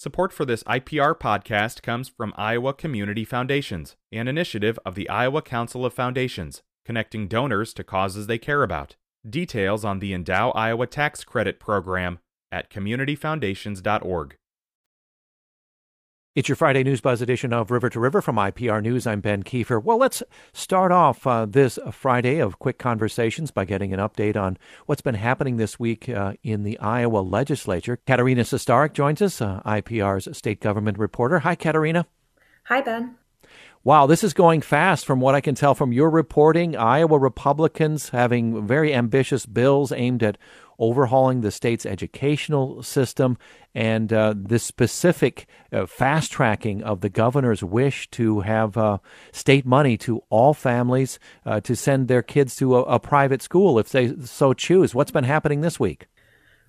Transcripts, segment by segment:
Support for this IPR podcast comes from Iowa Community Foundations, an initiative of the Iowa Council of Foundations, connecting donors to causes they care about. Details on the Endow Iowa Tax Credit Program at communityfoundations.org. It's your Friday News Buzz edition of River to River from IPR News. I'm Ben Kiefer. Well, let's start off uh, this Friday of quick conversations by getting an update on what's been happening this week uh, in the Iowa legislature. Katarina Sostaric joins us, uh, IPR's state government reporter. Hi, Katarina. Hi, Ben. Wow, this is going fast from what I can tell from your reporting. Iowa Republicans having very ambitious bills aimed at overhauling the state's educational system and uh, this specific uh, fast tracking of the governor's wish to have uh, state money to all families uh, to send their kids to a, a private school if they so choose. What's been happening this week?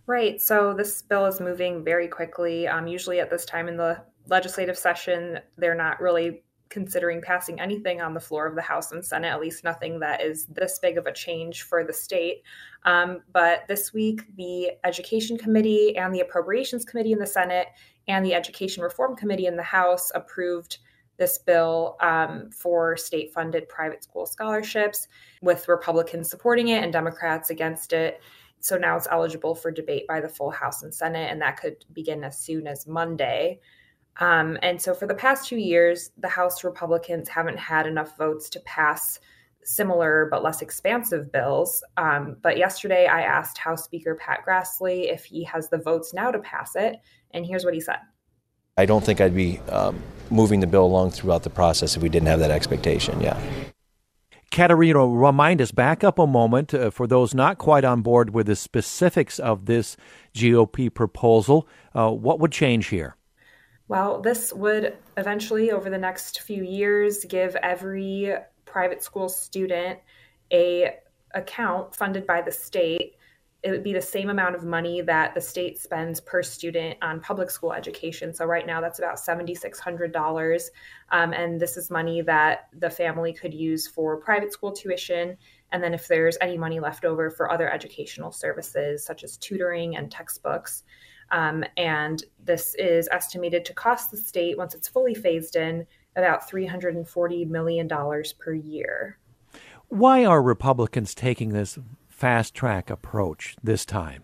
Right. So this bill is moving very quickly. Um, usually at this time in the legislative session, they're not really considering passing anything on the floor of the House and Senate, at least nothing that is this big of a change for the state. Um, but this week, the Education Committee and the Appropriations Committee in the Senate and the Education Reform Committee in the House approved this bill um, for state funded private school scholarships, with Republicans supporting it and Democrats against it. So now it's eligible for debate by the full House and Senate, and that could begin as soon as Monday. Um, and so for the past two years, the House Republicans haven't had enough votes to pass similar but less expansive bills. Um, but yesterday, I asked House Speaker Pat Grassley if he has the votes now to pass it. And here's what he said. I don't think I'd be um, moving the bill along throughout the process if we didn't have that expectation. Yeah. Katarina, remind us back up a moment uh, for those not quite on board with the specifics of this GOP proposal. Uh, what would change here? Well, this would eventually, over the next few years, give every private school student a account funded by the state. It would be the same amount of money that the state spends per student on public school education. So right now, that's about seventy six hundred dollars, um, and this is money that the family could use for private school tuition. And then if there's any money left over for other educational services such as tutoring and textbooks. Um, and this is estimated to cost the state, once it's fully phased in, about $340 million per year. Why are Republicans taking this fast track approach this time?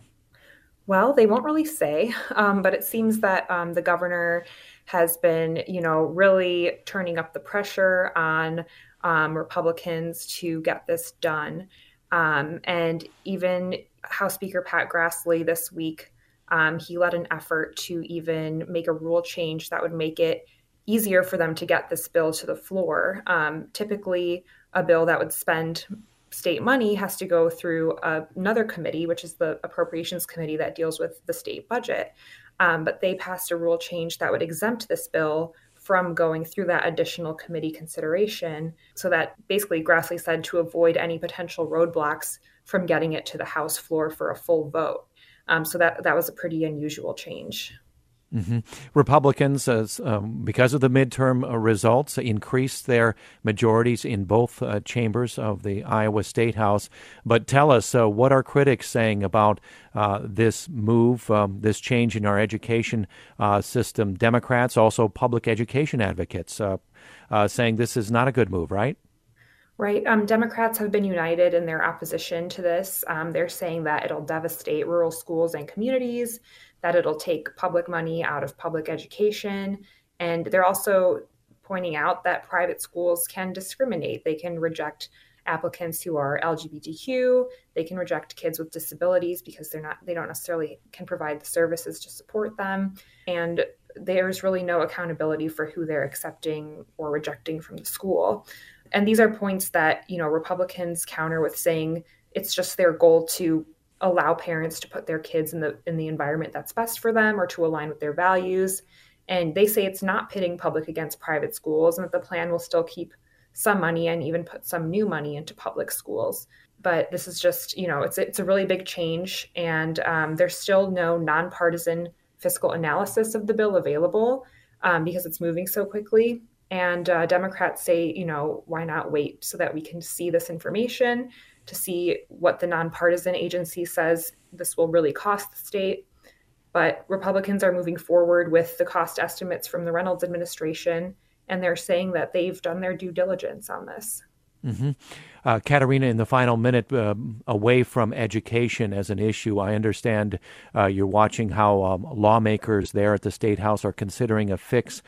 Well, they won't really say, um, but it seems that um, the governor has been, you know, really turning up the pressure on um, Republicans to get this done. Um, and even House Speaker Pat Grassley this week um, he led an effort to even make a rule change that would make it easier for them to get this bill to the floor. Um, typically, a bill that would spend state money has to go through another committee, which is the Appropriations Committee that deals with the state budget. Um, but they passed a rule change that would exempt this bill from going through that additional committee consideration. So that basically Grassley said to avoid any potential roadblocks from getting it to the House floor for a full vote. Um, so that that was a pretty unusual change. Mm-hmm. Republicans, as, um, because of the midterm uh, results, increased their majorities in both uh, chambers of the Iowa State House. But tell us, uh, what are critics saying about uh, this move, um, this change in our education uh, system? Democrats, also public education advocates, uh, saying this is not a good move, right? Right. Um, Democrats have been united in their opposition to this. Um, they're saying that it'll devastate rural schools and communities, that it'll take public money out of public education. And they're also pointing out that private schools can discriminate. They can reject applicants who are LGBTQ. They can reject kids with disabilities because they're not they don't necessarily can provide the services to support them. And there's really no accountability for who they're accepting or rejecting from the school. And these are points that, you know, Republicans counter with saying it's just their goal to allow parents to put their kids in the in the environment that's best for them or to align with their values. And they say it's not pitting public against private schools and that the plan will still keep some money and even put some new money into public schools. But this is just, you know, it's it's a really big change, and um, there's still no nonpartisan fiscal analysis of the bill available um, because it's moving so quickly. And uh, Democrats say, you know, why not wait so that we can see this information to see what the nonpartisan agency says this will really cost the state. But Republicans are moving forward with the cost estimates from the Reynolds administration, and they're saying that they've done their due diligence on this. Mm-hmm. Uh, Katarina, in the final minute, uh, away from education as an issue, I understand uh, you're watching how um, lawmakers there at the State House are considering a fix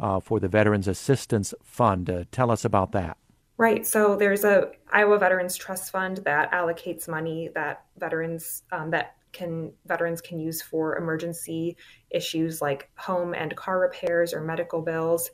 uh, for the Veterans Assistance Fund. Uh, tell us about that. Right. So there's a Iowa Veterans Trust Fund that allocates money that veterans um, that can veterans can use for emergency issues like home and car repairs or medical bills.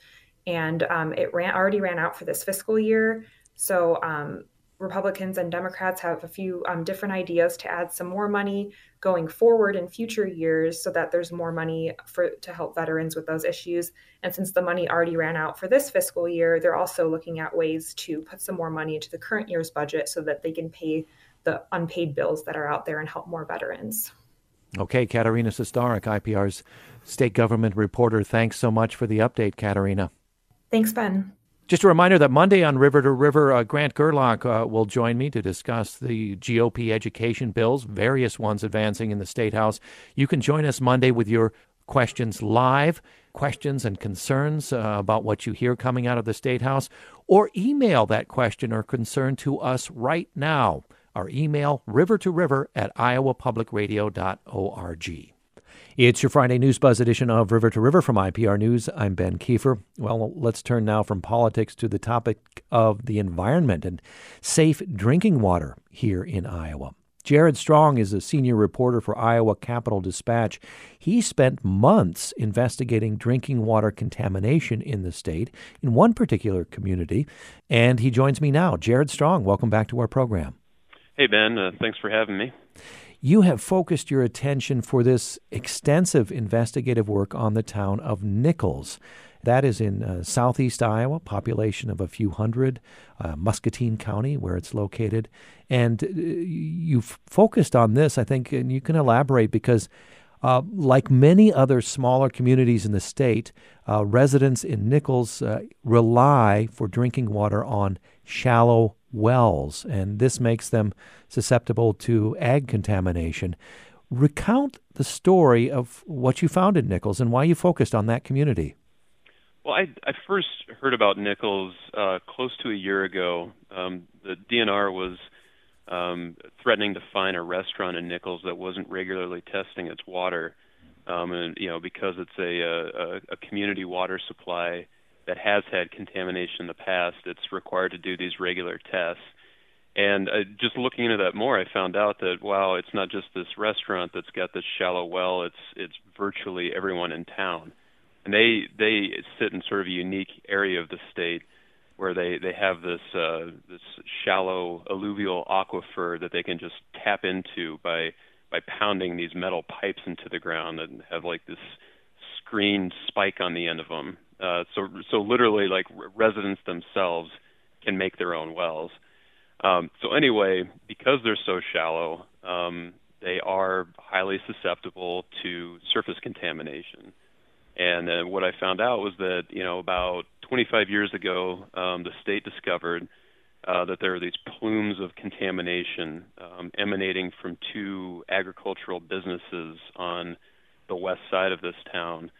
And um, it ran already ran out for this fiscal year. So um, Republicans and Democrats have a few um, different ideas to add some more money going forward in future years so that there's more money for to help veterans with those issues. And since the money already ran out for this fiscal year, they're also looking at ways to put some more money into the current year's budget so that they can pay the unpaid bills that are out there and help more veterans. Okay, Katarina Sostaric, IPR's state government reporter. Thanks so much for the update, Katarina. Thanks, Ben. Just a reminder that Monday on River to River, uh, Grant Gerlock uh, will join me to discuss the GOP education bills, various ones advancing in the State House. You can join us Monday with your questions live, questions and concerns uh, about what you hear coming out of the State House, or email that question or concern to us right now. Our email, river to river at iowapublicradio.org. It's your Friday News Buzz edition of River to River from IPR News. I'm Ben Kiefer. Well, let's turn now from politics to the topic of the environment and safe drinking water here in Iowa. Jared Strong is a senior reporter for Iowa Capital Dispatch. He spent months investigating drinking water contamination in the state in one particular community, and he joins me now. Jared Strong, welcome back to our program. Hey, Ben. Uh, thanks for having me. You have focused your attention for this extensive investigative work on the town of Nichols. That is in uh, southeast Iowa, population of a few hundred, uh, Muscatine County, where it's located. And uh, you've focused on this, I think, and you can elaborate because, uh, like many other smaller communities in the state, uh, residents in Nichols uh, rely for drinking water on shallow wells, and this makes them susceptible to ag contamination. Recount the story of what you found in Nichols and why you focused on that community. Well, I, I first heard about Nichols uh, close to a year ago. Um, the DNR was um, threatening to fine a restaurant in Nichols that wasn't regularly testing its water, um, and you know because it's a, a, a community water supply that has had contamination in the past, it's required to do these regular tests. And uh, just looking into that more, I found out that wow, it's not just this restaurant that's got this shallow well. It's it's virtually everyone in town, and they they sit in sort of a unique area of the state where they they have this uh, this shallow alluvial aquifer that they can just tap into by by pounding these metal pipes into the ground and have like this screened spike on the end of them. Uh, so so literally, like residents themselves can make their own wells. Um, so anyway, because they're so shallow, um, they are highly susceptible to surface contamination. And uh, what I found out was that you know about 25 years ago, um, the state discovered uh, that there are these plumes of contamination um, emanating from two agricultural businesses on the west side of this town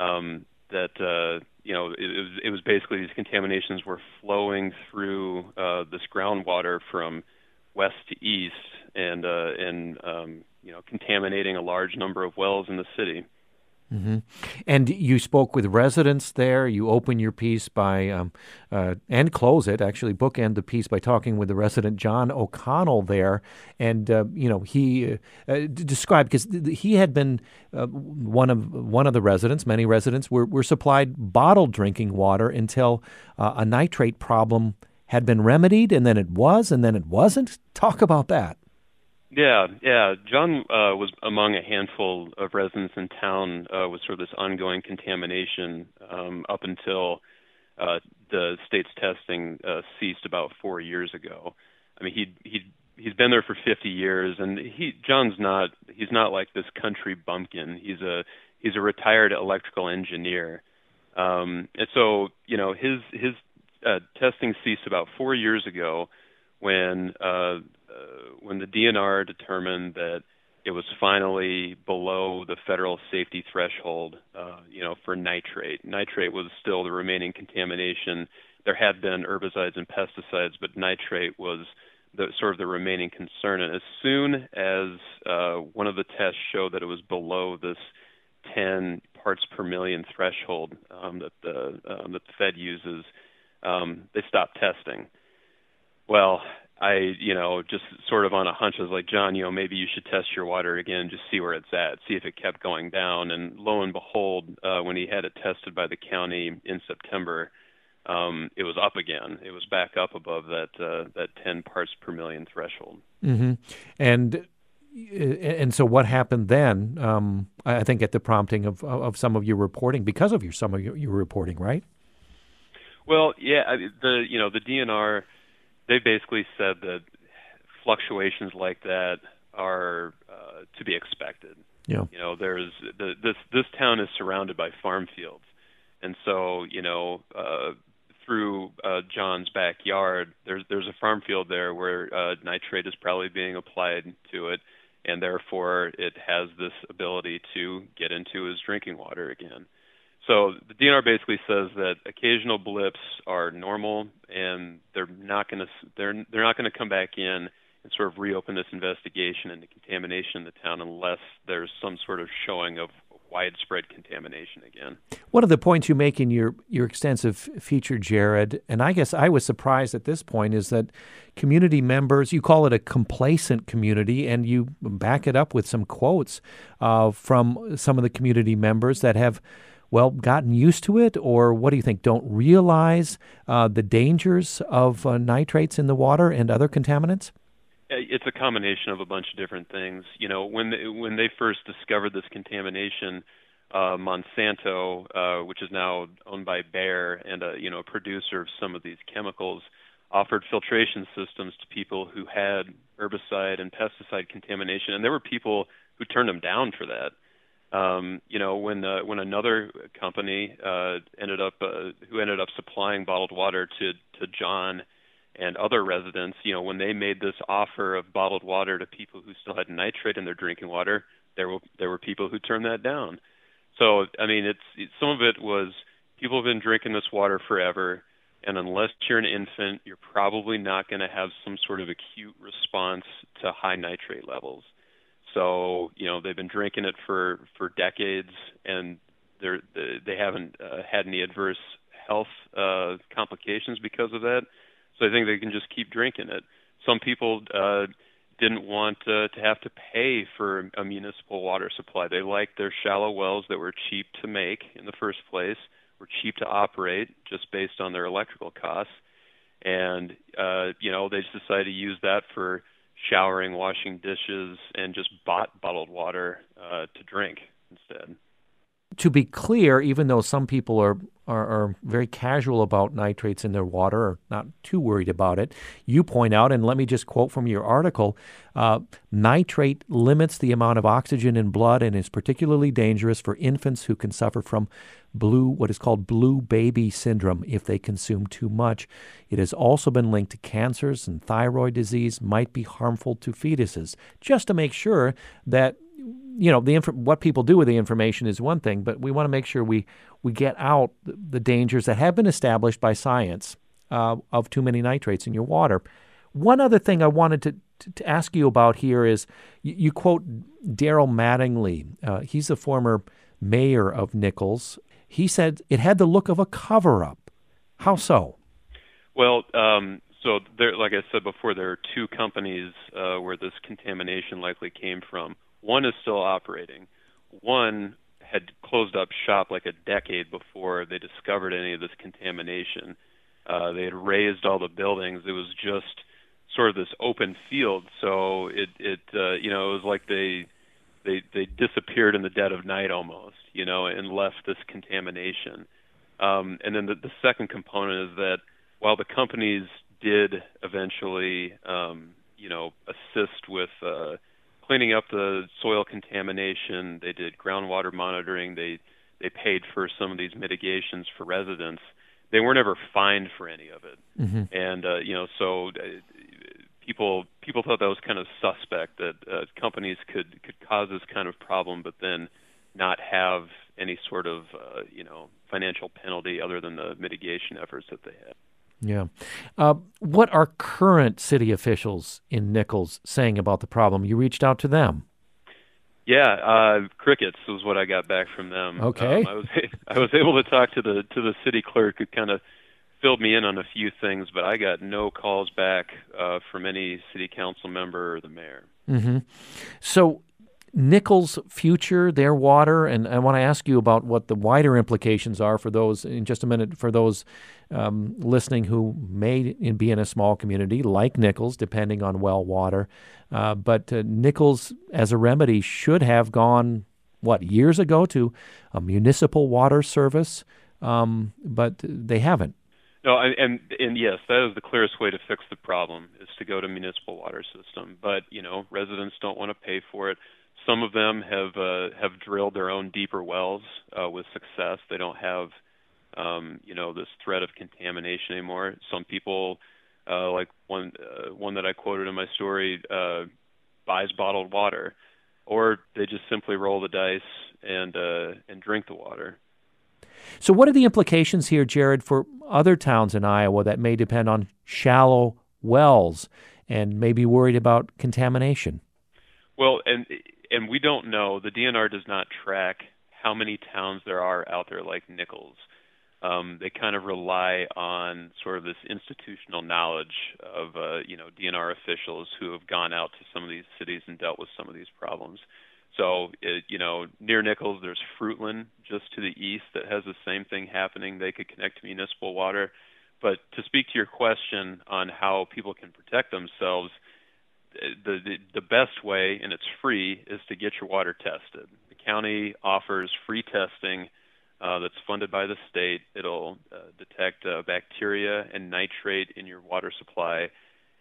um, that uh, you know it, it, was, it was basically these contaminations were flowing through uh, this groundwater from west to east and uh, and um, you know contaminating a large number of wells in the city. Mm-hmm. And you spoke with residents there. You open your piece by, um, uh, and close it, actually, bookend the piece by talking with the resident John O'Connell there. And, uh, you know, he uh, uh described, because he had been uh, one of one of the residents, many residents were, were supplied bottled drinking water until uh, a nitrate problem had been remedied, and then it was, and then it wasn't. Talk about that. Yeah, yeah. John uh, was among a handful of residents in town uh, with sort of this ongoing contamination um, up until uh, the state's testing uh, ceased about four years ago. I mean, he he he's been there for 50 years, and he John's not he's not like this country bumpkin. He's a he's a retired electrical engineer, um, and so you know his his uh, testing ceased about four years ago when uh, when the DNR determined that it was finally below the federal safety threshold, uh, you know, for nitrate. Nitrate was still the remaining contamination. There had been herbicides and pesticides, but nitrate was the sort of the remaining concern. And as soon as uh, one of the tests showed that it was below this 10 parts per million threshold um, that the um, that the Fed uses, um, they stopped testing. Well, I, you know, just sort of on a hunch, I was like, John, you know, maybe you should test your water again, just see where it's at, see if it kept going down. And lo and behold, uh, when he had it tested by the county in September, um, it was up again. It was back up above that uh, that 10 parts per million threshold. Mm-hmm. And and so what happened then? Um, I think at the prompting of of some of your reporting, because of your some of your, your reporting, right? Well, yeah, the you know the DNR they basically said that fluctuations like that are uh, to be expected. Yeah. You know, there's the, this this town is surrounded by farm fields, and so you know, uh, through uh, John's backyard, there's there's a farm field there where uh, nitrate is probably being applied to it, and therefore it has this ability to get into his drinking water again. So the DNR basically says that occasional blips are normal, and they're not going to they're they're not going to come back in and sort of reopen this investigation into contamination in the town unless there's some sort of showing of widespread contamination again. One of the points you make in your, your extensive feature, Jared, and I guess I was surprised at this point, is that community members, you call it a complacent community, and you back it up with some quotes uh, from some of the community members that have well, gotten used to it, or what do you think? Don't realize uh, the dangers of uh, nitrates in the water and other contaminants? It's a combination of a bunch of different things. You know, when they, when they first discovered this contamination, uh, Monsanto, uh, which is now owned by Bayer and a you know a producer of some of these chemicals, offered filtration systems to people who had herbicide and pesticide contamination, and there were people who turned them down for that. Um, you know, when uh, when another company uh, ended up uh, who ended up supplying bottled water to to John and other residents, you know, when they made this offer of bottled water to people who still had nitrate in their drinking water, there were there were people who turned that down. So, I mean, it's it, some of it was people have been drinking this water forever, and unless you're an infant, you're probably not going to have some sort of acute response to high nitrate levels. So you know they've been drinking it for for decades, and they're they haven't uh, had any adverse health uh, complications because of that. So I think they can just keep drinking it. Some people uh, didn't want uh, to have to pay for a municipal water supply. They liked their shallow wells that were cheap to make in the first place, were cheap to operate just based on their electrical costs, and uh, you know they just decided to use that for showering, washing dishes, and just bought bottled water uh, to drink instead. To be clear, even though some people are, are, are very casual about nitrates in their water, or not too worried about it, you point out, and let me just quote from your article uh, nitrate limits the amount of oxygen in blood and is particularly dangerous for infants who can suffer from blue, what is called blue baby syndrome if they consume too much. It has also been linked to cancers and thyroid disease, might be harmful to fetuses. Just to make sure that you know the inf- what people do with the information is one thing, but we want to make sure we we get out the, dangers that have been established by science uh, of too many nitrates in your water. One other thing I wanted to, to, to ask you about here is you, you quote Daryl Mattingly. Uh, he's the former mayor of Nichols, he said it had the look of a cover up. How so? Well, um, so there, like I said before, there are two companies uh, where this contamination likely came from. One is still operating. One had closed up shop like a decade before they discovered any of this contamination. Uh, they had razed all the buildings. It was just sort of this open field, so it it uh, you know it was like they they they disappeared in the dead of night almost, you know, and left this contamination. Um, and then the, the second component is that while the companies did eventually, um, you know, assist with uh, cleaning up the soil contamination, they did groundwater monitoring, they they paid for some of these mitigations for residents. They weren't ever fined for any of it, mm-hmm. and uh, you know, so uh, people people thought that was kind of suspect that uh, companies could could cause this kind of problem, but then not have any sort of uh, you know financial penalty other than the mitigation efforts that they had. Yeah. Uh, what are current city officials in Nichols saying about the problem? You reached out to them. Yeah, uh, crickets was what I got back from them. Okay. Um, I was I was able to talk to the to the city clerk who kind of filled me in on a few things, but I got no calls back uh, from any city council member or the mayor. Mm-hmm. So Nichols' future, their water, and I want to ask you about what the wider implications are for those in just a minute. For those um, listening who may be in a small community like Nichols, depending on well water, uh, but uh, Nichols, as a remedy, should have gone what years ago to a municipal water service, um, but they haven't. No, and, and and yes, that is the clearest way to fix the problem is to go to municipal water system. But you know, residents don't want to pay for it. Some of them have uh, have drilled their own deeper wells uh, with success. They don't have um, you know this threat of contamination anymore. Some people, uh, like one uh, one that I quoted in my story, uh, buys bottled water, or they just simply roll the dice and uh, and drink the water. So, what are the implications here, Jared, for other towns in Iowa that may depend on shallow wells and may be worried about contamination? Well, and and we don't know. The DNR does not track how many towns there are out there like Nichols. Um, they kind of rely on sort of this institutional knowledge of uh, you know DNR officials who have gone out to some of these cities and dealt with some of these problems. So it, you know near Nichols, there's Fruitland just to the east that has the same thing happening. They could connect to municipal water. But to speak to your question on how people can protect themselves, the, the best way, and it's free, is to get your water tested. The county offers free testing uh, that's funded by the state. It'll uh, detect uh, bacteria and nitrate in your water supply,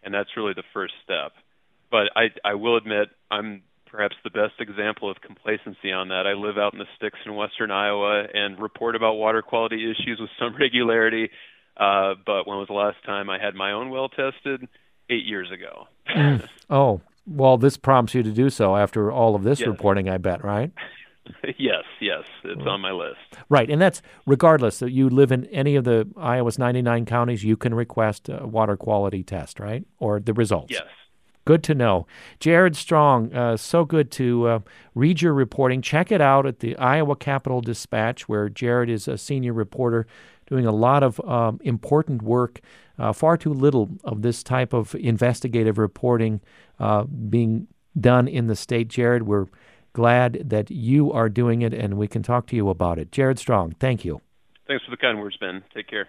and that's really the first step. But I, I will admit, I'm perhaps the best example of complacency on that. I live out in the sticks in western Iowa and report about water quality issues with some regularity. Uh, but when was the last time I had my own well tested? Eight years ago. Mm. Oh, well, this prompts you to do so after all of this yes. reporting, I bet, right? yes, yes, it's on my list. Right, and that's regardless that you live in any of the Iowa's 99 counties, you can request a water quality test, right? Or the results. Yes. Good to know. Jared Strong, uh, so good to uh, read your reporting. Check it out at the Iowa Capital Dispatch, where Jared is a senior reporter doing a lot of um, important work. Uh, far too little of this type of investigative reporting uh, being done in the state. Jared, we're glad that you are doing it and we can talk to you about it. Jared Strong, thank you. Thanks for the kind words, Ben. Take care.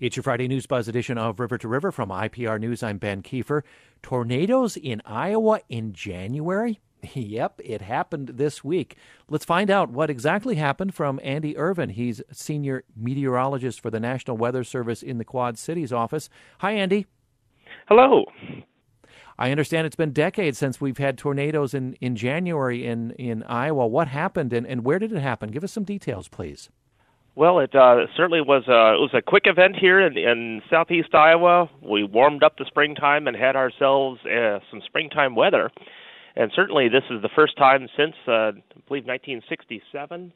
It's your Friday News Buzz edition of River to River from IPR News. I'm Ben Kiefer. Tornadoes in Iowa in January? Yep, it happened this week. Let's find out what exactly happened from Andy Ervin. He's senior meteorologist for the National Weather Service in the Quad Cities office. Hi, Andy. Hello. I understand it's been decades since we've had tornadoes in, in January in, in Iowa. What happened and, and where did it happen? Give us some details, please. Well, it uh, certainly was. A, it was a quick event here in, in southeast Iowa. We warmed up the springtime and had ourselves uh, some springtime weather. And certainly, this is the first time since, uh, I believe, 1967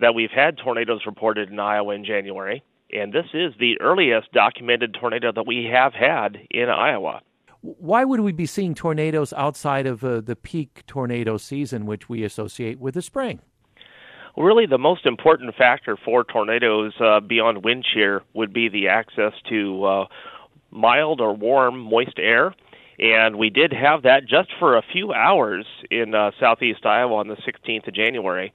that we've had tornadoes reported in Iowa in January. And this is the earliest documented tornado that we have had in Iowa. Why would we be seeing tornadoes outside of uh, the peak tornado season, which we associate with the spring? Really, the most important factor for tornadoes uh, beyond wind shear would be the access to uh, mild or warm, moist air and we did have that just for a few hours in uh, southeast Iowa on the 16th of January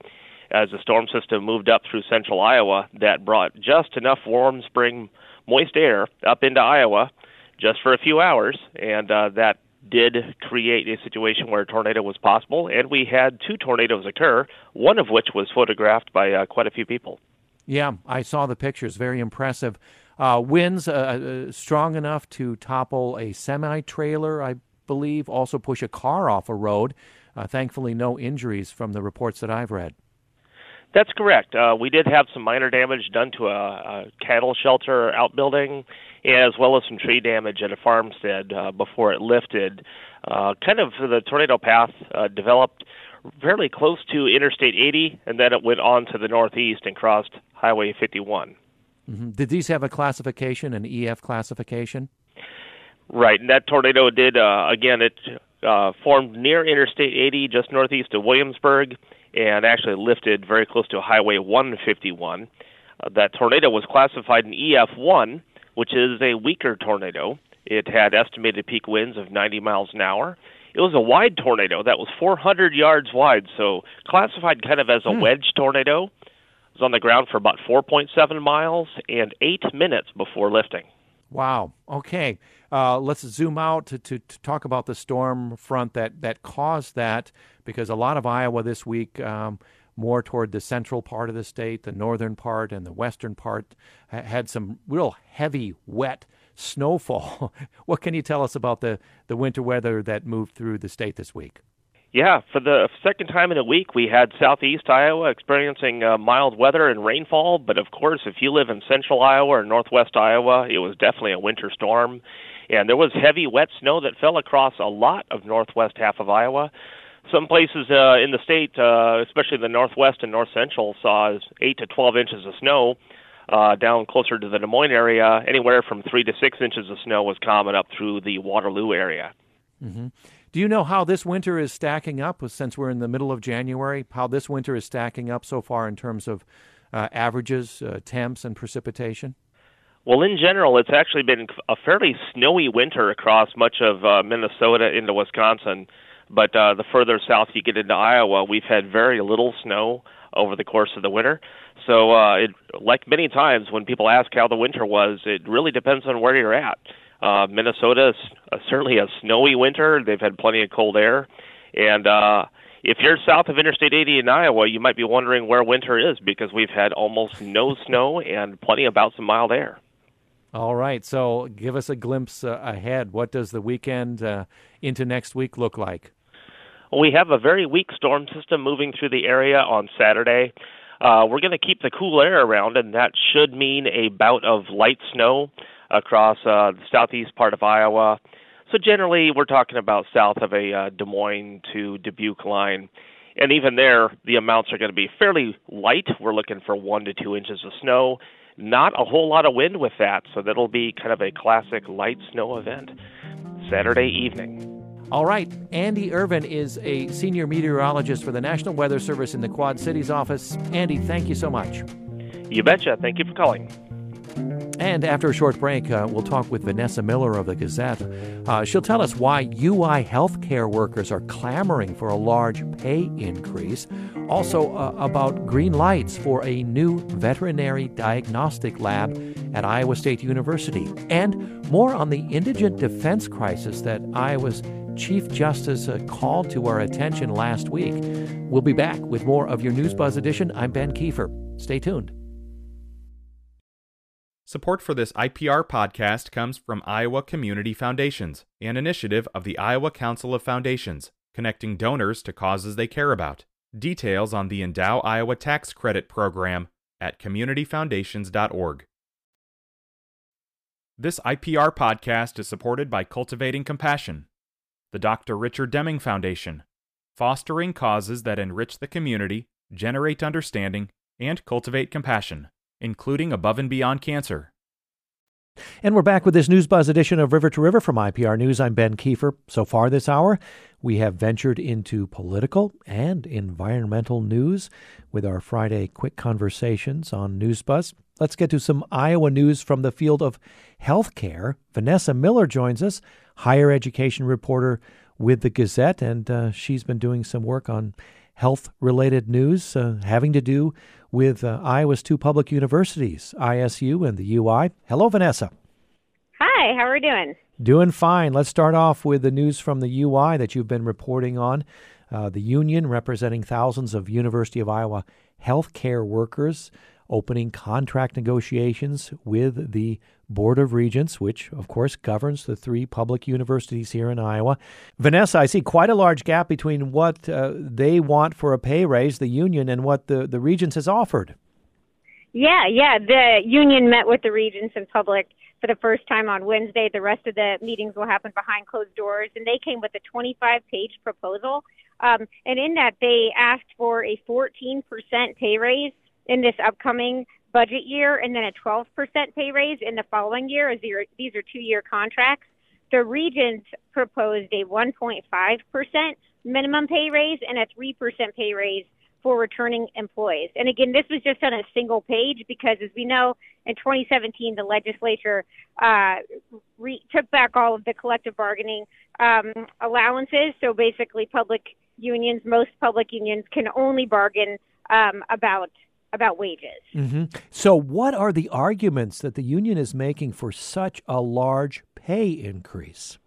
as the storm system moved up through central Iowa that brought just enough warm spring moist air up into Iowa just for a few hours, and uh, that did create a situation where a tornado was possible, and we had two tornadoes occur, one of which was photographed by uh, quite a few people. Yeah, I saw the pictures. Very impressive. Uh, winds uh, uh, strong enough to topple a semi trailer, I believe, also push a car off a road. Uh, thankfully, no injuries from the reports that I've read. That's correct. Uh, we did have some minor damage done to a, a cattle shelter outbuilding, as well as some tree damage at a farmstead uh, before it lifted. Uh, kind of the tornado path uh, developed fairly close to Interstate 80, and then it went on to the northeast and crossed Highway 51. Mm-hmm. Did these have a classification, an EF classification? Right, and that tornado did, uh, again, it uh, formed near Interstate 80, just northeast of Williamsburg and actually lifted very close to Highway 151. Uh, that tornado was classified an EF1, which is a weaker tornado. It had estimated peak winds of 90 miles an hour. It was a wide tornado that was 400 yards wide, so classified kind of as a hmm. wedge tornado. Was on the ground for about 4.7 miles and eight minutes before lifting. Wow. Okay. Uh, let's zoom out to, to, to, talk about the storm front that, that caused that, because a lot of Iowa this week, um, more toward the central part of the state, the northern part, and the western part, ha- had some real heavy, wet snowfall. what can you tell us about the, the winter weather that moved through the state this week? Yeah, for the second time in a week, we had southeast Iowa experiencing uh, mild weather and rainfall. But of course, if you live in central Iowa or northwest Iowa, it was definitely a winter storm. And there was heavy, wet snow that fell across a lot of northwest half of Iowa. Some places uh, in the state, uh, especially the northwest and north central, saw 8 to 12 inches of snow. Uh, down closer to the Des Moines area, anywhere from 3 to 6 inches of snow was common up through the Waterloo area. Mm-hmm. Do you know how this winter is stacking up since we're in the middle of January? How this winter is stacking up so far in terms of uh, averages, uh, temps, and precipitation? Well, in general, it's actually been a fairly snowy winter across much of uh, Minnesota into Wisconsin. But uh, the further south you get into Iowa, we've had very little snow over the course of the winter. So, uh, it, like many times when people ask how the winter was, it really depends on where you're at. Uh, Minnesota is uh, certainly a snowy winter. They've had plenty of cold air, and uh, if you're south of Interstate 80 in Iowa, you might be wondering where winter is because we've had almost no snow and plenty of bouts of mild air. All right. So give us a glimpse uh, ahead. What does the weekend uh, into next week look like? We have a very weak storm system moving through the area on Saturday. Uh, we're going to keep the cool air around, and that should mean a bout of light snow across uh, the southeast part of Iowa. So generally, we're talking about south of a uh, Des Moines to Dubuque line. And even there, the amounts are going to be fairly light. We're looking for one to two inches of snow not a whole lot of wind with that, so that'll be kind of a classic light snow event Saturday evening. All right, Andy Ervin is a senior meteorologist for the National Weather Service in the Quad Cities office. Andy, thank you so much. You betcha. Thank you for calling. And after a short break, uh, we'll talk with Vanessa Miller of the Gazette. Uh, she'll tell us why UI healthcare workers are clamoring for a large pay increase. Also, uh, about green lights for a new veterinary diagnostic lab at Iowa State University. And more on the indigent defense crisis that Iowa's Chief Justice uh, called to our attention last week. We'll be back with more of your News Buzz edition. I'm Ben Kiefer. Stay tuned. Support for this IPR podcast comes from Iowa Community Foundations, an initiative of the Iowa Council of Foundations, connecting donors to causes they care about. Details on the Endow Iowa Tax Credit Program at communityfoundations.org. This IPR podcast is supported by Cultivating Compassion, the Dr. Richard Deming Foundation, fostering causes that enrich the community, generate understanding, and cultivate compassion including Above and Beyond Cancer. And we're back with this News Buzz edition of River to River from IPR News. I'm Ben Kiefer. So far this hour, we have ventured into political and environmental news with our Friday quick conversations on News Buzz. Let's get to some Iowa news from the field of healthcare. Vanessa Miller joins us, higher education reporter with the Gazette, and uh, she's been doing some work on health related news uh, having to do with uh, Iowa's two public universities, ISU and the UI. Hello, Vanessa. Hi, how are we doing? Doing fine. Let's start off with the news from the UI that you've been reporting on. Uh, the union representing thousands of University of Iowa healthcare workers opening contract negotiations with the Board of Regents, which of course governs the three public universities here in Iowa. Vanessa, I see quite a large gap between what uh, they want for a pay raise, the union, and what the, the Regents has offered. Yeah, yeah. The union met with the Regents in public for the first time on Wednesday. The rest of the meetings will happen behind closed doors, and they came with a 25 page proposal. Um, and in that, they asked for a 14% pay raise in this upcoming budget year and then a 12% pay raise in the following year these are two year contracts. The Regents proposed a 1.5% minimum pay raise and a 3% pay raise for returning employees. And again, this was just on a single page because, as we know, in 2017, the legislature uh, re- took back all of the collective bargaining um, allowances. So basically, public unions, most public unions, can only bargain um, about about wages. Mm-hmm. So, what are the arguments that the union is making for such a large pay increase?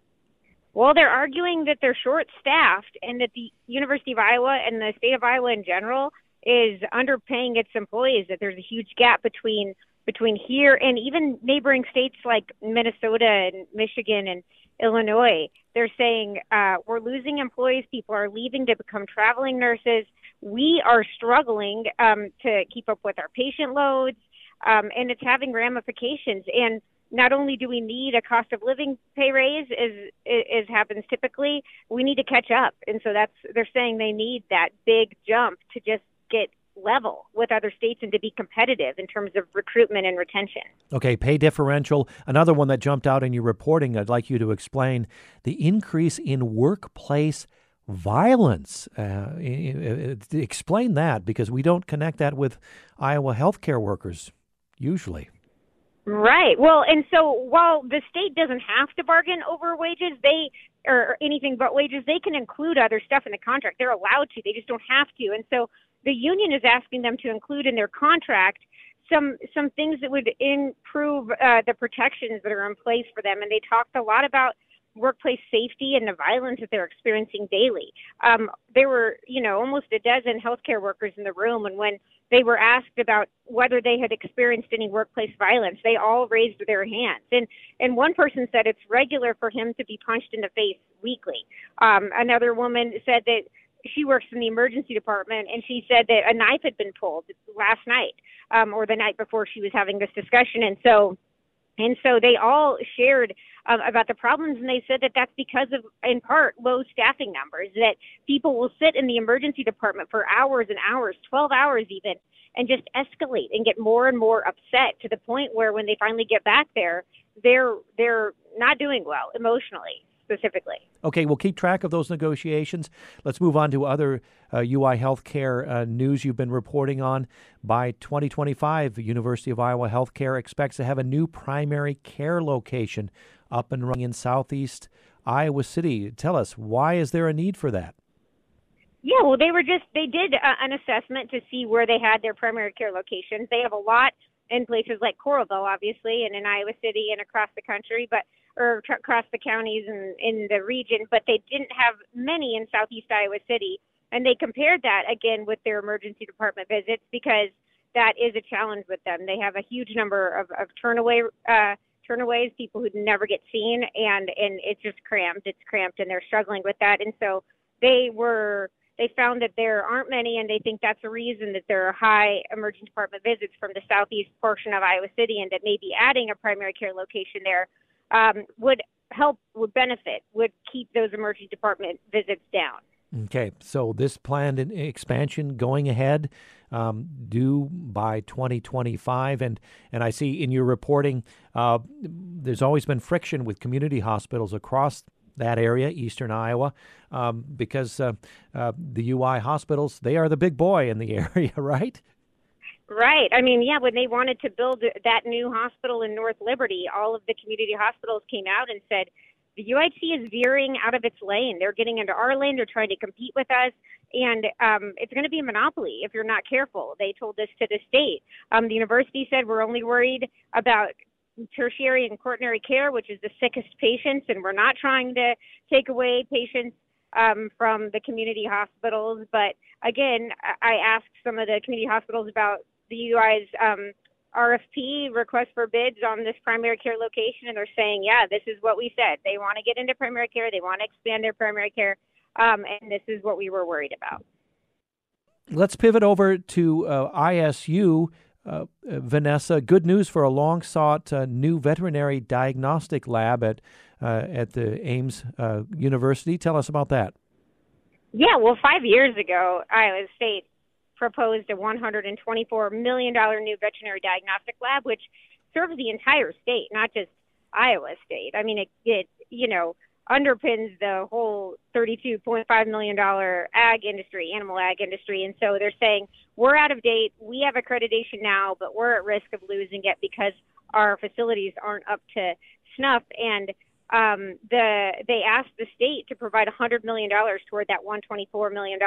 Well, they're arguing that they're short staffed and that the University of Iowa and the state of Iowa in general is underpaying its employees, that there's a huge gap between between here and even neighboring states like Minnesota and Michigan and Illinois. They're saying uh, we're losing employees. People are leaving to become traveling nurses. We are struggling um, to keep up with our patient loads, um, and it's having ramifications. And not only do we need a cost of living pay raise as as happens typically, we need to catch up. And so that's they're saying they need that big jump to just get level with other states and to be competitive in terms of recruitment and retention. Okay, pay differential. Another one that jumped out in your reporting, I'd like you to explain the increase in workplace violence. Uh, explain that because we don't connect that with Iowa healthcare workers usually. Right. Well, and so while the state doesn't have to bargain over wages, they or anything but wages, they can include other stuff in the contract. They're allowed to. They just don't have to. And so the union is asking them to include in their contract some some things that would improve uh, the protections that are in place for them. And they talked a lot about workplace safety and the violence that they're experiencing daily. Um, there were, you know, almost a dozen healthcare workers in the room, and when they were asked about whether they had experienced any workplace violence, they all raised their hands. And and one person said it's regular for him to be punched in the face weekly. Um, another woman said that she works in the emergency department, and she said that a knife had been pulled last night um, or the night before she was having this discussion, and so and so they all shared um, about the problems, and they said that that's because of, in part, low staffing numbers. That people will sit in the emergency department for hours and hours, 12 hours even, and just escalate and get more and more upset to the point where when they finally get back there, they're they're not doing well emotionally specifically. Okay, we'll keep track of those negotiations. Let's move on to other uh, UI healthcare uh, news you've been reporting on. By 2025, the University of Iowa Healthcare expects to have a new primary care location up and running in southeast Iowa City. Tell us, why is there a need for that? Yeah, well, they were just, they did uh, an assessment to see where they had their primary care locations. They have a lot in places like Coralville, obviously, and in Iowa City and across the country, but or across the counties and in the region, but they didn't have many in Southeast Iowa City. And they compared that again with their emergency department visits because that is a challenge with them. They have a huge number of, of turnaway uh, turnaways, people who never get seen, and and it's just cramped. It's cramped, and they're struggling with that. And so they were they found that there aren't many, and they think that's a reason that there are high emergency department visits from the southeast portion of Iowa City, and that maybe adding a primary care location there um, would help, would benefit, would keep those emergency department visits down. Okay, so this planned expansion going ahead, um, due by 2025, and and I see in your reporting, uh, there's always been friction with community hospitals across that area, eastern Iowa, um, because uh, uh, the UI hospitals they are the big boy in the area, right? Right. I mean, yeah, when they wanted to build that new hospital in North Liberty, all of the community hospitals came out and said the UIC is veering out of its lane. They're getting into our lane. They're trying to compete with us, and um, it's going to be a monopoly if you're not careful. They told this to the state. Um, the university said we're only worried about tertiary and quaternary care, which is the sickest patients, and we're not trying to take away patients um, from the community hospitals. But again, I asked some of the community hospitals about the UI's um, RFP request for bids on this primary care location, and they're saying, yeah, this is what we said. They want to get into primary care, they want to expand their primary care, um, and this is what we were worried about. Let's pivot over to uh, ISU. Uh, uh, Vanessa, good news for a long sought uh, new veterinary diagnostic lab at uh, at the Ames uh, University. Tell us about that. Yeah, well, five years ago, Iowa State proposed a $124 million new veterinary diagnostic lab, which serves the entire state, not just Iowa State. I mean, it, it you know, underpins the whole $32.5 million ag industry, animal ag industry. And so they're saying, we're out of date. We have accreditation now, but we're at risk of losing it because our facilities aren't up to snuff. And um, the they asked the state to provide $100 million toward that $124 million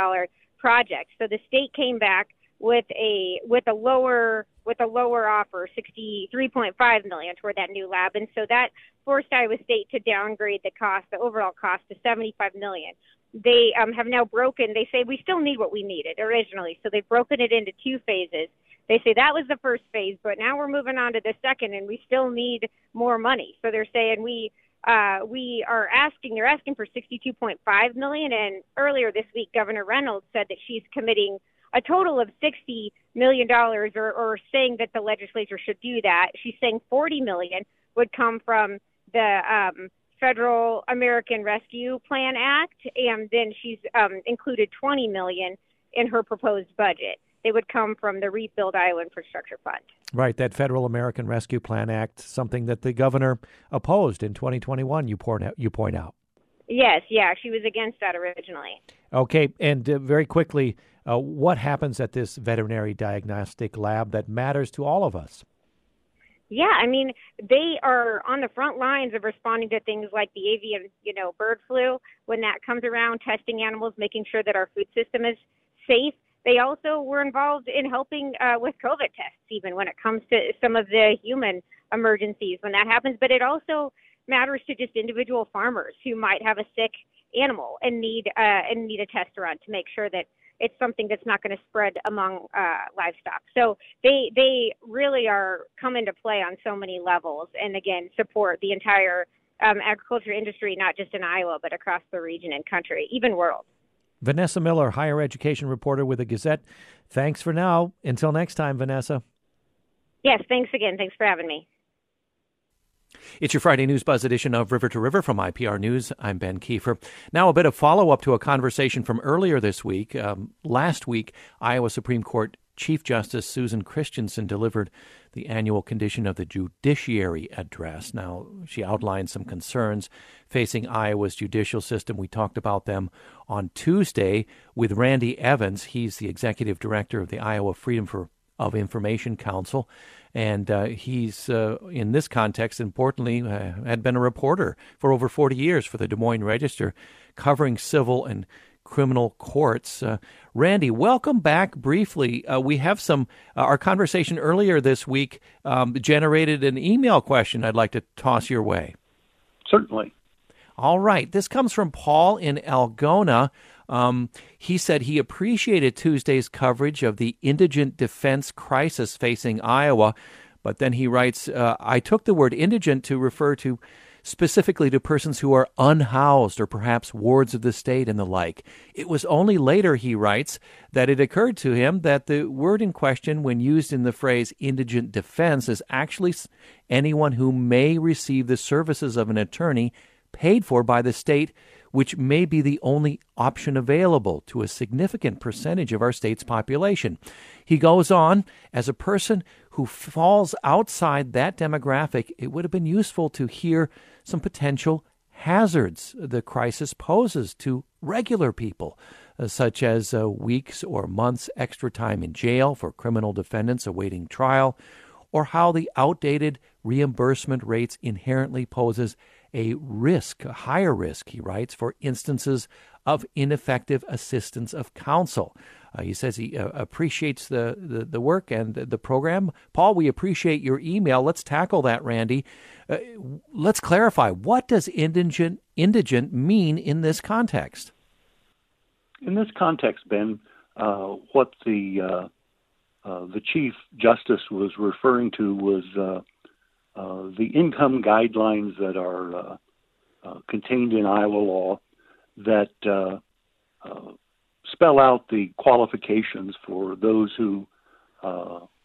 project. So the state came back with a with a lower with a lower offer, 63.5 million toward that new lab, and so that forced Iowa State to downgrade the cost, the overall cost, to 75 million. They um, have now broken. They say we still need what we needed originally, so they've broken it into two phases. They say that was the first phase, but now we're moving on to the second, and we still need more money. So they're saying we uh, we are asking they're asking for 62.5 million and earlier this week governor reynolds said that she's committing a total of 60 million dollars or, or saying that the legislature should do that. She's saying 40 million would come from the um, federal american rescue plan act and then she's um, included 20 million in her proposed budget they would come from the Rebuild Iowa Infrastructure Fund. Right, that Federal American Rescue Plan Act, something that the governor opposed in 2021. You point out. You point out. Yes, yeah, she was against that originally. Okay, and uh, very quickly, uh, what happens at this veterinary diagnostic lab that matters to all of us? Yeah, I mean, they are on the front lines of responding to things like the avian, you know, bird flu when that comes around, testing animals, making sure that our food system is safe. They also were involved in helping uh, with COVID tests, even when it comes to some of the human emergencies when that happens. But it also matters to just individual farmers who might have a sick animal and need uh, and need a test run to make sure that it's something that's not going to spread among uh, livestock. So they they really are come into play on so many levels, and again support the entire um, agriculture industry, not just in Iowa but across the region and country, even world. Vanessa Miller, higher education reporter with the Gazette. Thanks for now. Until next time, Vanessa. Yes, thanks again. Thanks for having me. It's your Friday News Buzz edition of River to River from IPR News. I'm Ben Kieffer. Now, a bit of follow up to a conversation from earlier this week. Um, last week, Iowa Supreme Court Chief Justice Susan Christensen delivered the annual condition of the judiciary address. Now, she outlined some concerns facing Iowa's judicial system. We talked about them on Tuesday with Randy Evans. He's the executive director of the Iowa Freedom for of Information Council. And uh, he's, uh, in this context, importantly, uh, had been a reporter for over 40 years for the Des Moines Register, covering civil and criminal courts. Uh, Randy, welcome back briefly. Uh, we have some, uh, our conversation earlier this week um, generated an email question I'd like to toss your way. Certainly. All right. This comes from Paul in Algona. Um, he said he appreciated Tuesday's coverage of the indigent defense crisis facing Iowa, but then he writes, uh, I took the word indigent to refer to specifically to persons who are unhoused or perhaps wards of the state and the like. It was only later, he writes, that it occurred to him that the word in question, when used in the phrase indigent defense, is actually anyone who may receive the services of an attorney paid for by the state, which may be the only option available to a significant percentage of our state's population. He goes on, as a person who falls outside that demographic, it would have been useful to hear some potential hazards the crisis poses to regular people, uh, such as uh, weeks or months extra time in jail for criminal defendants awaiting trial, or how the outdated reimbursement rates inherently poses a risk, a higher risk, he writes, for instances of ineffective assistance of counsel. Uh, he says he uh, appreciates the, the, the, work and the program. Paul, we appreciate your email. Let's tackle that, Randy. Uh, let's clarify what does indigent, indigent mean in this context? In this context, Ben, uh, what the uh, uh, the Chief Justice was referring to was uh, uh, the income guidelines that are uh, uh, contained in Iowa law that spell out the qualifications for those who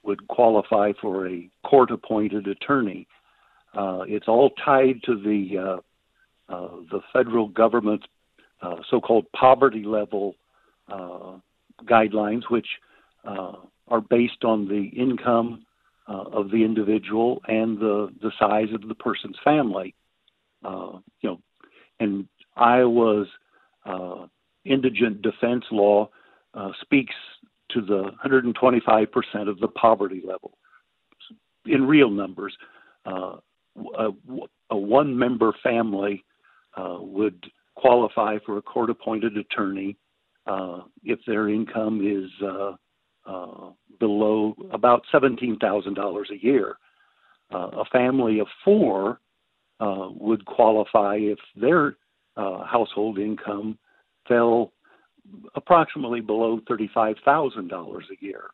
would qualify for a court appointed attorney. It's all tied to the the federal government's so-called poverty level guidelines, which uh, are based on the income uh, of the individual and the, the size of the person's family. Uh, you know, and Iowa's uh, indigent defense law uh, speaks to the 125% of the poverty level. In real numbers, uh, a, one member family would qualify for a court appointed attorney if their income is uh, below about $17,000 a year. Uh, a family of four uh, would qualify if their uh, household income fell approximately below $35,000 a year.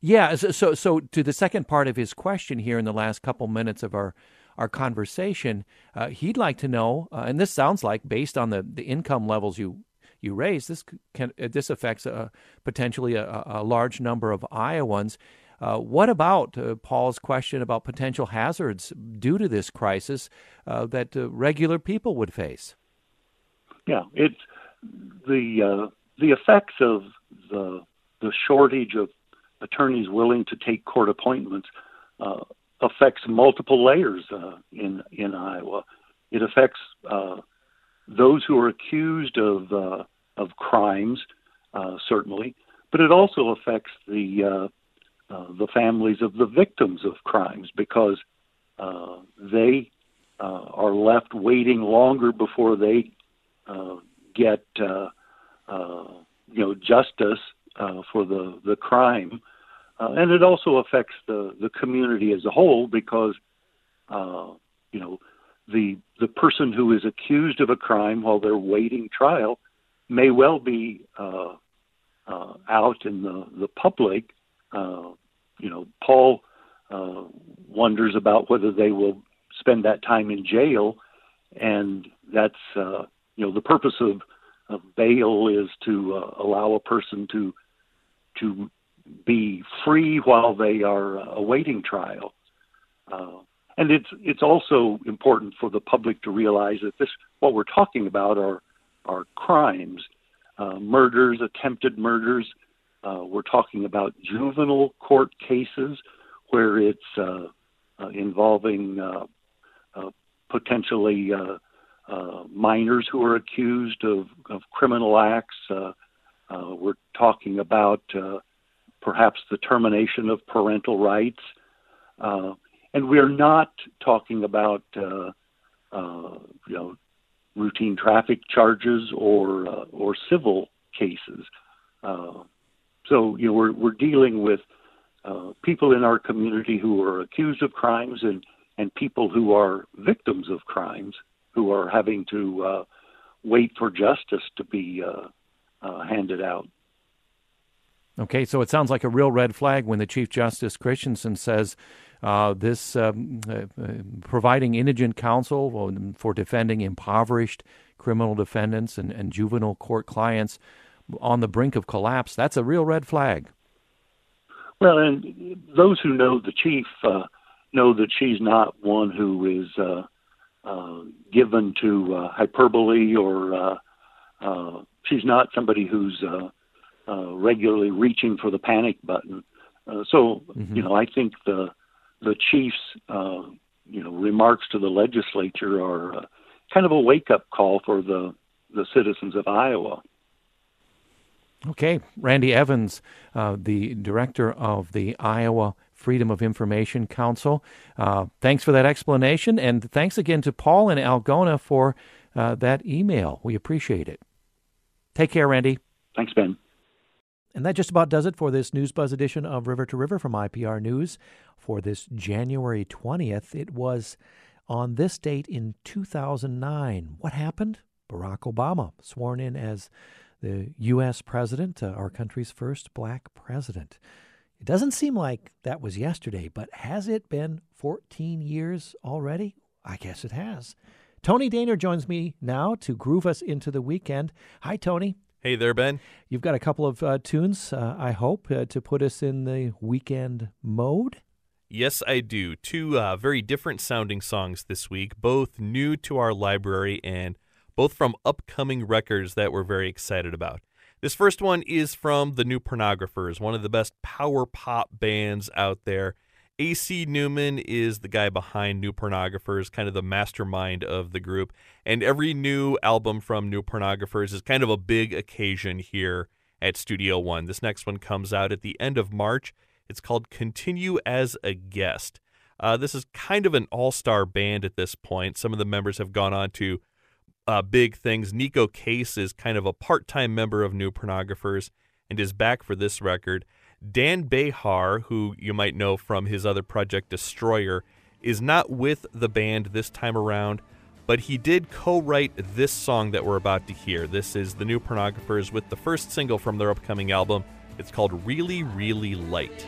Yeah, so so to the second part of his question here in the last couple minutes of our our conversation, uh, he'd like to know, uh, and this sounds like based on the, the income levels you you raise, this can uh, this affects a, potentially a, a, large number of Iowans. Uh, what about uh, Paul's question about potential hazards due to this crisis uh, that uh, regular people would face? Yeah, it's the uh, the effects of the the shortage of attorneys willing to take court appointments affects multiple layers in in Iowa. It affects uh, those who are accused of uh, of crimes, uh, certainly, but it also affects the uh, uh the families of the victims of crimes because uh, they uh, are left waiting longer before they get you know justice for the the crime, and it also affects the the community as a whole because you know the the person who is accused of a crime while they're waiting trial may well be uh, uh, out in the the public. Uh, you know, Paul uh, wonders about whether they will spend that time in jail, and that's uh, you know the purpose of, of bail is to uh, allow a person to to be free while they are awaiting trial. Uh, and it's it's also important for the public to realize that this what we're talking about are are crimes, uh, murders, attempted murders. Uh, we're talking about juvenile court cases where it's uh, uh involving uh, uh, potentially minors who are accused of, of criminal acts. we're talking about perhaps the termination of parental rights. And we're not talking about, uh, uh, you know, routine traffic charges or uh, or civil cases. Uh, so you know we're we're dealing with uh, people in our community who are accused of crimes and and people who are victims of crimes who are having to uh, wait for justice to be uh, uh, handed out. Okay, so it sounds like a real red flag when the Chief Justice Christensen says uh, this um, uh, uh, providing indigent counsel for defending impoverished criminal defendants and, and juvenile court clients on the brink of collapse. That's a real red flag. Well, and those who know the chief uh, know that she's not one who is uh, uh, given to uh, hyperbole or uh, she's not somebody who's uh, regularly reaching for the panic button. Uh, so, mm-hmm. you know, I think the the chief's uh, you know remarks to the legislature are uh, kind of a wake up call for the the citizens of Iowa. Okay, Randy Evans, uh, the director of the Iowa Freedom of Information Council. Uh, thanks for that explanation, and thanks again to Paul and Algona for uh, that email. We appreciate it. Take care, Randy. Thanks, Ben. And that just about does it for this News Buzz edition of River to River from IPR News for this January 20th. It was on this date in 2009. What happened? Barack Obama sworn in as the U.S. president, uh, our country's first black president. It doesn't seem like that was yesterday, but has it been 14 years already? I guess it has. Tony Dehner joins me now to groove us into the weekend. Hi, Tony. Hey there, Ben. You've got a couple of uh, tunes, uh, I hope, uh, to put us in the weekend mode. Yes, I do. Two uh, very different sounding songs this week, both new to our library and both from upcoming records that we're very excited about. This first one is from the New Pornographers, one of the best power pop bands out there. AC Newman is the guy behind New Pornographers, kind of the mastermind of the group. And every new album from New Pornographers is kind of a big occasion here at Studio One. This next one comes out at the end of March. It's called Continue as a Guest. Uh, this is kind of an all star band at this point. Some of the members have gone on to uh, big things. Neko Case is kind of a part time member of New Pornographers and is back for this record. Dan Bejar, who you might know from his other project Destroyer, is not with the band this time around, but he did co write this song that we're about to hear. This is the New Pornographers with the first single from their upcoming album. It's called Really, Really Light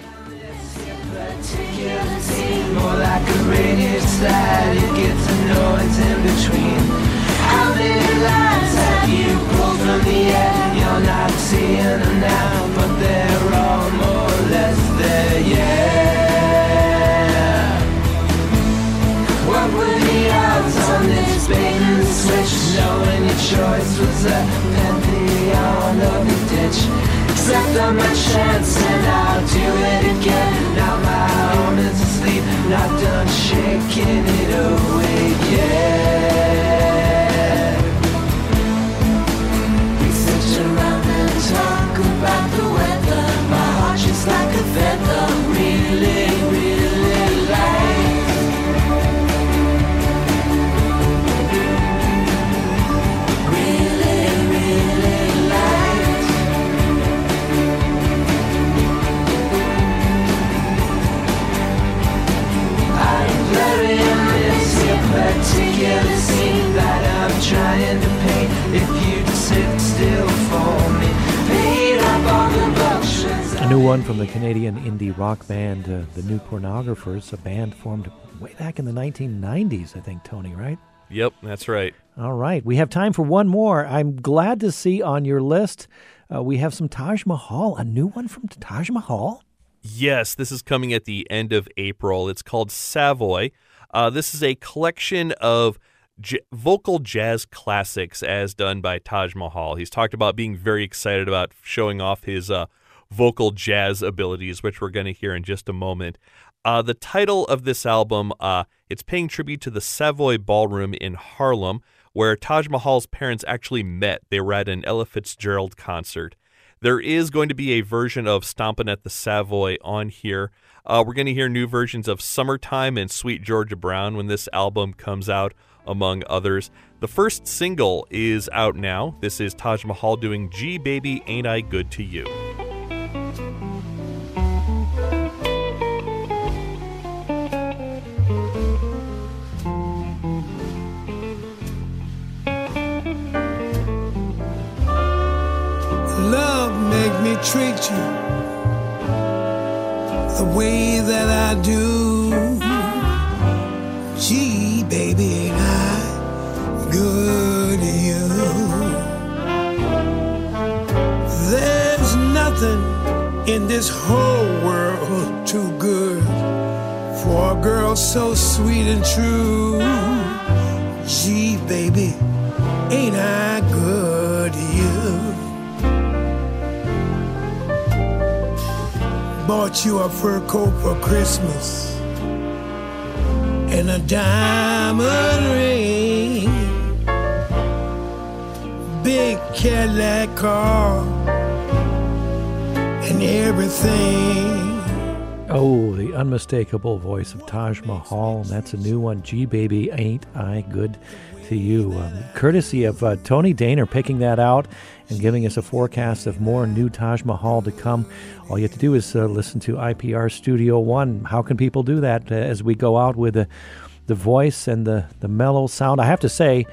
choice was a pantheon the ditch. On my chance, and I'll do it again. Now my arm is asleep, not done shaking it away, yeah. One from the Canadian indie rock band, uh, the New Pornographers, a band formed way back in the 1990s, I think, Tony, right? Yep, that's right. All right. We have time for one more. I'm glad to see on your list uh, we have some Taj Mahal, a new one from Taj Mahal. Yes, this is coming at the end of April. It's called Savoy. Uh, this is a collection of j- vocal jazz classics as done by Taj Mahal. He's talked about being very excited about showing off his uh, vocal jazz abilities, which we're going to hear in just a moment. Uh, the title of this album, uh, it's paying tribute to the Savoy Ballroom in Harlem, where Taj Mahal's parents actually met. They were at an Ella Fitzgerald concert. There is going to be a version of Stompin' at the Savoy on here. Uh, we're going to hear new versions of Summertime and Sweet Georgia Brown when this album comes out, among others. The first single is out now. This is Taj Mahal doing Gee Baby Ain't I Good to You. Treat you the way that I do. Gee, baby, ain't I good to you? There's nothing in this whole world too good for a girl so sweet and true. Gee, baby, ain't I Bought you a fur coat for Christmas and a diamond ring. Big Cadillac car and everything. Oh, the unmistakable voice of Taj Mahal. and That's a new one. Gee Baby, Ain't I Good to You? Um, courtesy of uh, Tony Dehner picking that out and giving us a forecast of more new Taj Mahal to come. All you have to do is uh, listen to IPR Studio One. How can people do that uh, as we go out with the, the voice and the, the mellow sound? I have to say,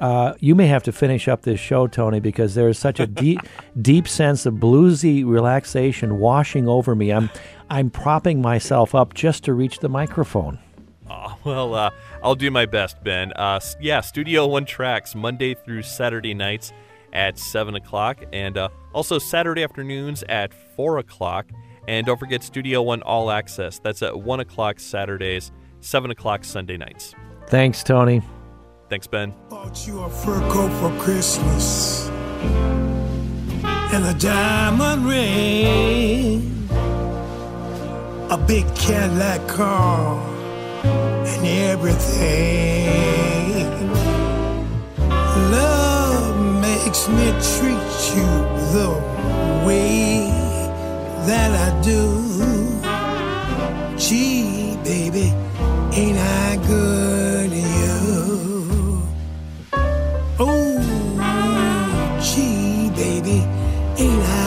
uh, you may have to finish up this show, Tony, because there is such a deep, deep sense of bluesy relaxation washing over me. I'm, I'm propping myself up just to reach the microphone. Oh, well, uh, I'll do my best, Ben. Uh, yeah, Studio One tracks Monday through Saturday nights at 7 o'clock, and uh, also Saturday afternoons at 4 o'clock. And don't forget Studio One All Access. That's at 1 o'clock Saturdays, 7 o'clock Sunday nights. Thanks, Tony. Thanks, Ben. Bought you a fur coat for Christmas and a diamond ring, a big Cadillac car, and everything. Love makes me treat you the way that I do. Gee, baby, ain't I good to you? Oh, gee, baby, ain't I?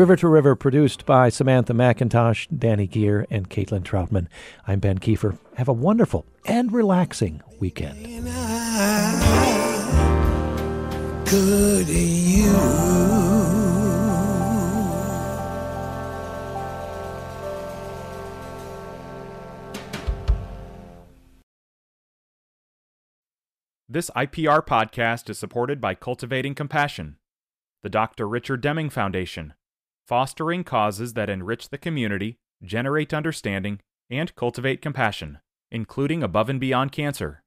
River to River, produced by Samantha McIntosh, Dani Gehr, and Caitlin Troutman. I'm Ben Kieffer. Have a wonderful and relaxing weekend. Ain't I good you? This IPR podcast is supported by Cultivating Compassion, the Dr. Richard Deming Foundation, fostering causes that enrich the community, generate understanding, and cultivate compassion, including above and beyond cancer.